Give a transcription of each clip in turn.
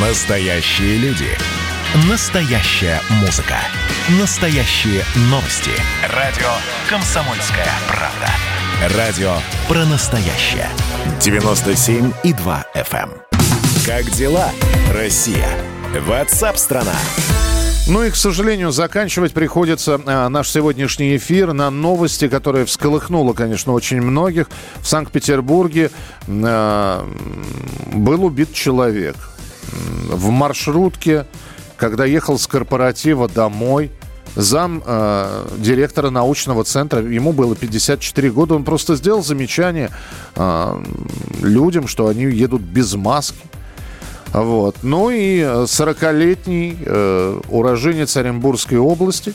Настоящие люди. Настоящая музыка. Настоящие новости. Радио «Комсомольская правда». Радио про настоящее. 97,2 FM. эм. Как дела, Россия? Ватсап-страна! Ну и, к сожалению, заканчивать приходится а, наш сегодняшний эфир на новости, которая всколыхнула, конечно, очень многих. В Санкт-Петербурге а, был убит человек в маршрутке, когда ехал с корпоратива домой. Зам э, директора научного центра, ему было 54 года, он просто сделал замечание э, людям, что они едут без маски. Вот. Ну и 40-летний э, уроженец Оренбургской области,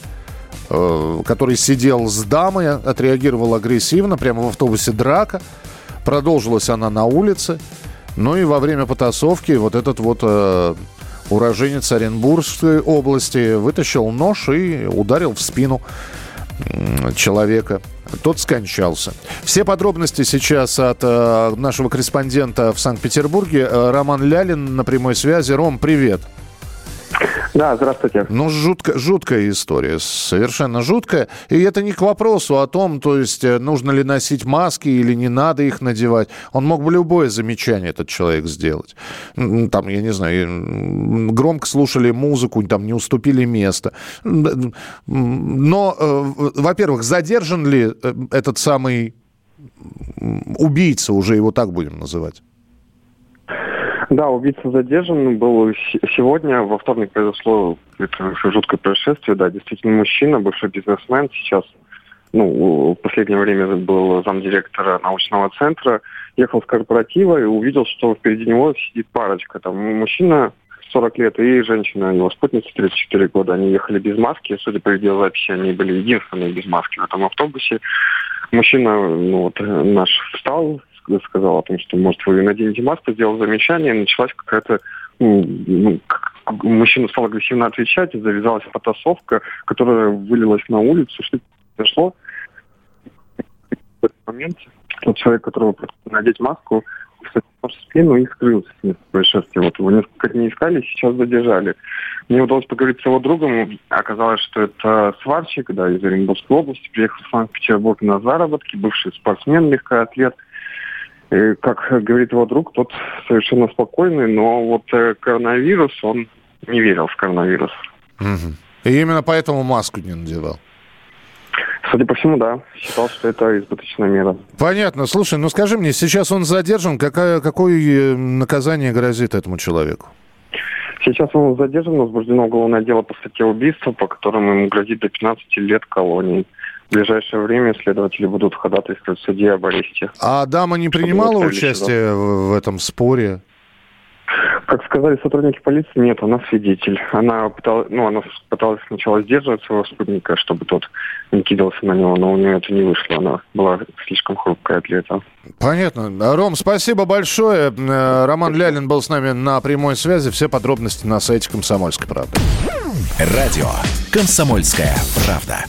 э, который сидел с дамой, отреагировал агрессивно, прямо в автобусе драка. Продолжилась она на улице. Ну и во время потасовки вот этот вот э, уроженец Оренбургской области вытащил нож и ударил в спину человека. Тот скончался. Все подробности сейчас от э, нашего корреспондента в Санкт-Петербурге. Э, Роман Лялин на прямой связи. Ром, привет. Да, здравствуйте. Ну, жутко, жуткая история, совершенно жуткая. И это не к вопросу о том, то есть, э, нужно ли носить маски или не надо их надевать. Он мог бы любое замечание, этот человек, сделать. Там, я не знаю, громко слушали музыку, там не уступили место. Но, э, во-первых, задержан ли э, этот самый убийца, уже его так будем называть? Да, убийца задержан был сегодня. Во вторник произошло это жуткое происшествие. Да, действительно мужчина, бывший бизнесмен, сейчас, ну, в последнее время был замдиректора научного центра, ехал с корпоратива и увидел, что впереди него сидит парочка. Там мужчина 40 лет и женщина, его спутница 34 года. Они ехали без маски. Судя по видеозаписи, они были единственные без маски в этом автобусе. Мужчина, ну вот, наш встал, сказал о том, что, может, вы наденете маску, сделал замечание, началась какая-то ну, мужчина стал агрессивно отвечать, завязалась потасовка, которая вылилась на улицу. Что произошло? В этот момент тот человек, которого надеть маску, в спину и скрылся с места происшествия. Вот его несколько дней искали, сейчас задержали. Мне удалось поговорить с его другом. Оказалось, что это сварщик, да, из Оренбургской области, приехал в Санкт-Петербург на заработки, бывший спортсмен, легкоатлет. Как говорит его друг, тот совершенно спокойный, но вот э, коронавирус, он не верил в коронавирус. Мгм. И именно поэтому маску не надевал. Судя по всему, да, считал, что это избыточная мера. Понятно. Слушай, ну скажи мне, сейчас он задержан, какая, какое э, наказание грозит этому человеку? Сейчас он задержан, возбуждено уголовное дело по статье убийства, по которому ему грозит до 15 лет колонии. В ближайшее время следователи будут ходатайствовать в суде об аресте. А дама не принимала участие в, в этом споре? Как сказали сотрудники полиции, нет, она свидетель. Она пыталась, ну, она пыталась сначала сдерживать своего спутника, чтобы тот не кидался на него, но у нее это не вышло. Она была слишком хрупкая для этого. Понятно. Ром, спасибо большое. Э, Роман Лялин был с нами на прямой связи. Все подробности на сайте «Комсомольской правды». Радио «Комсомольская правда».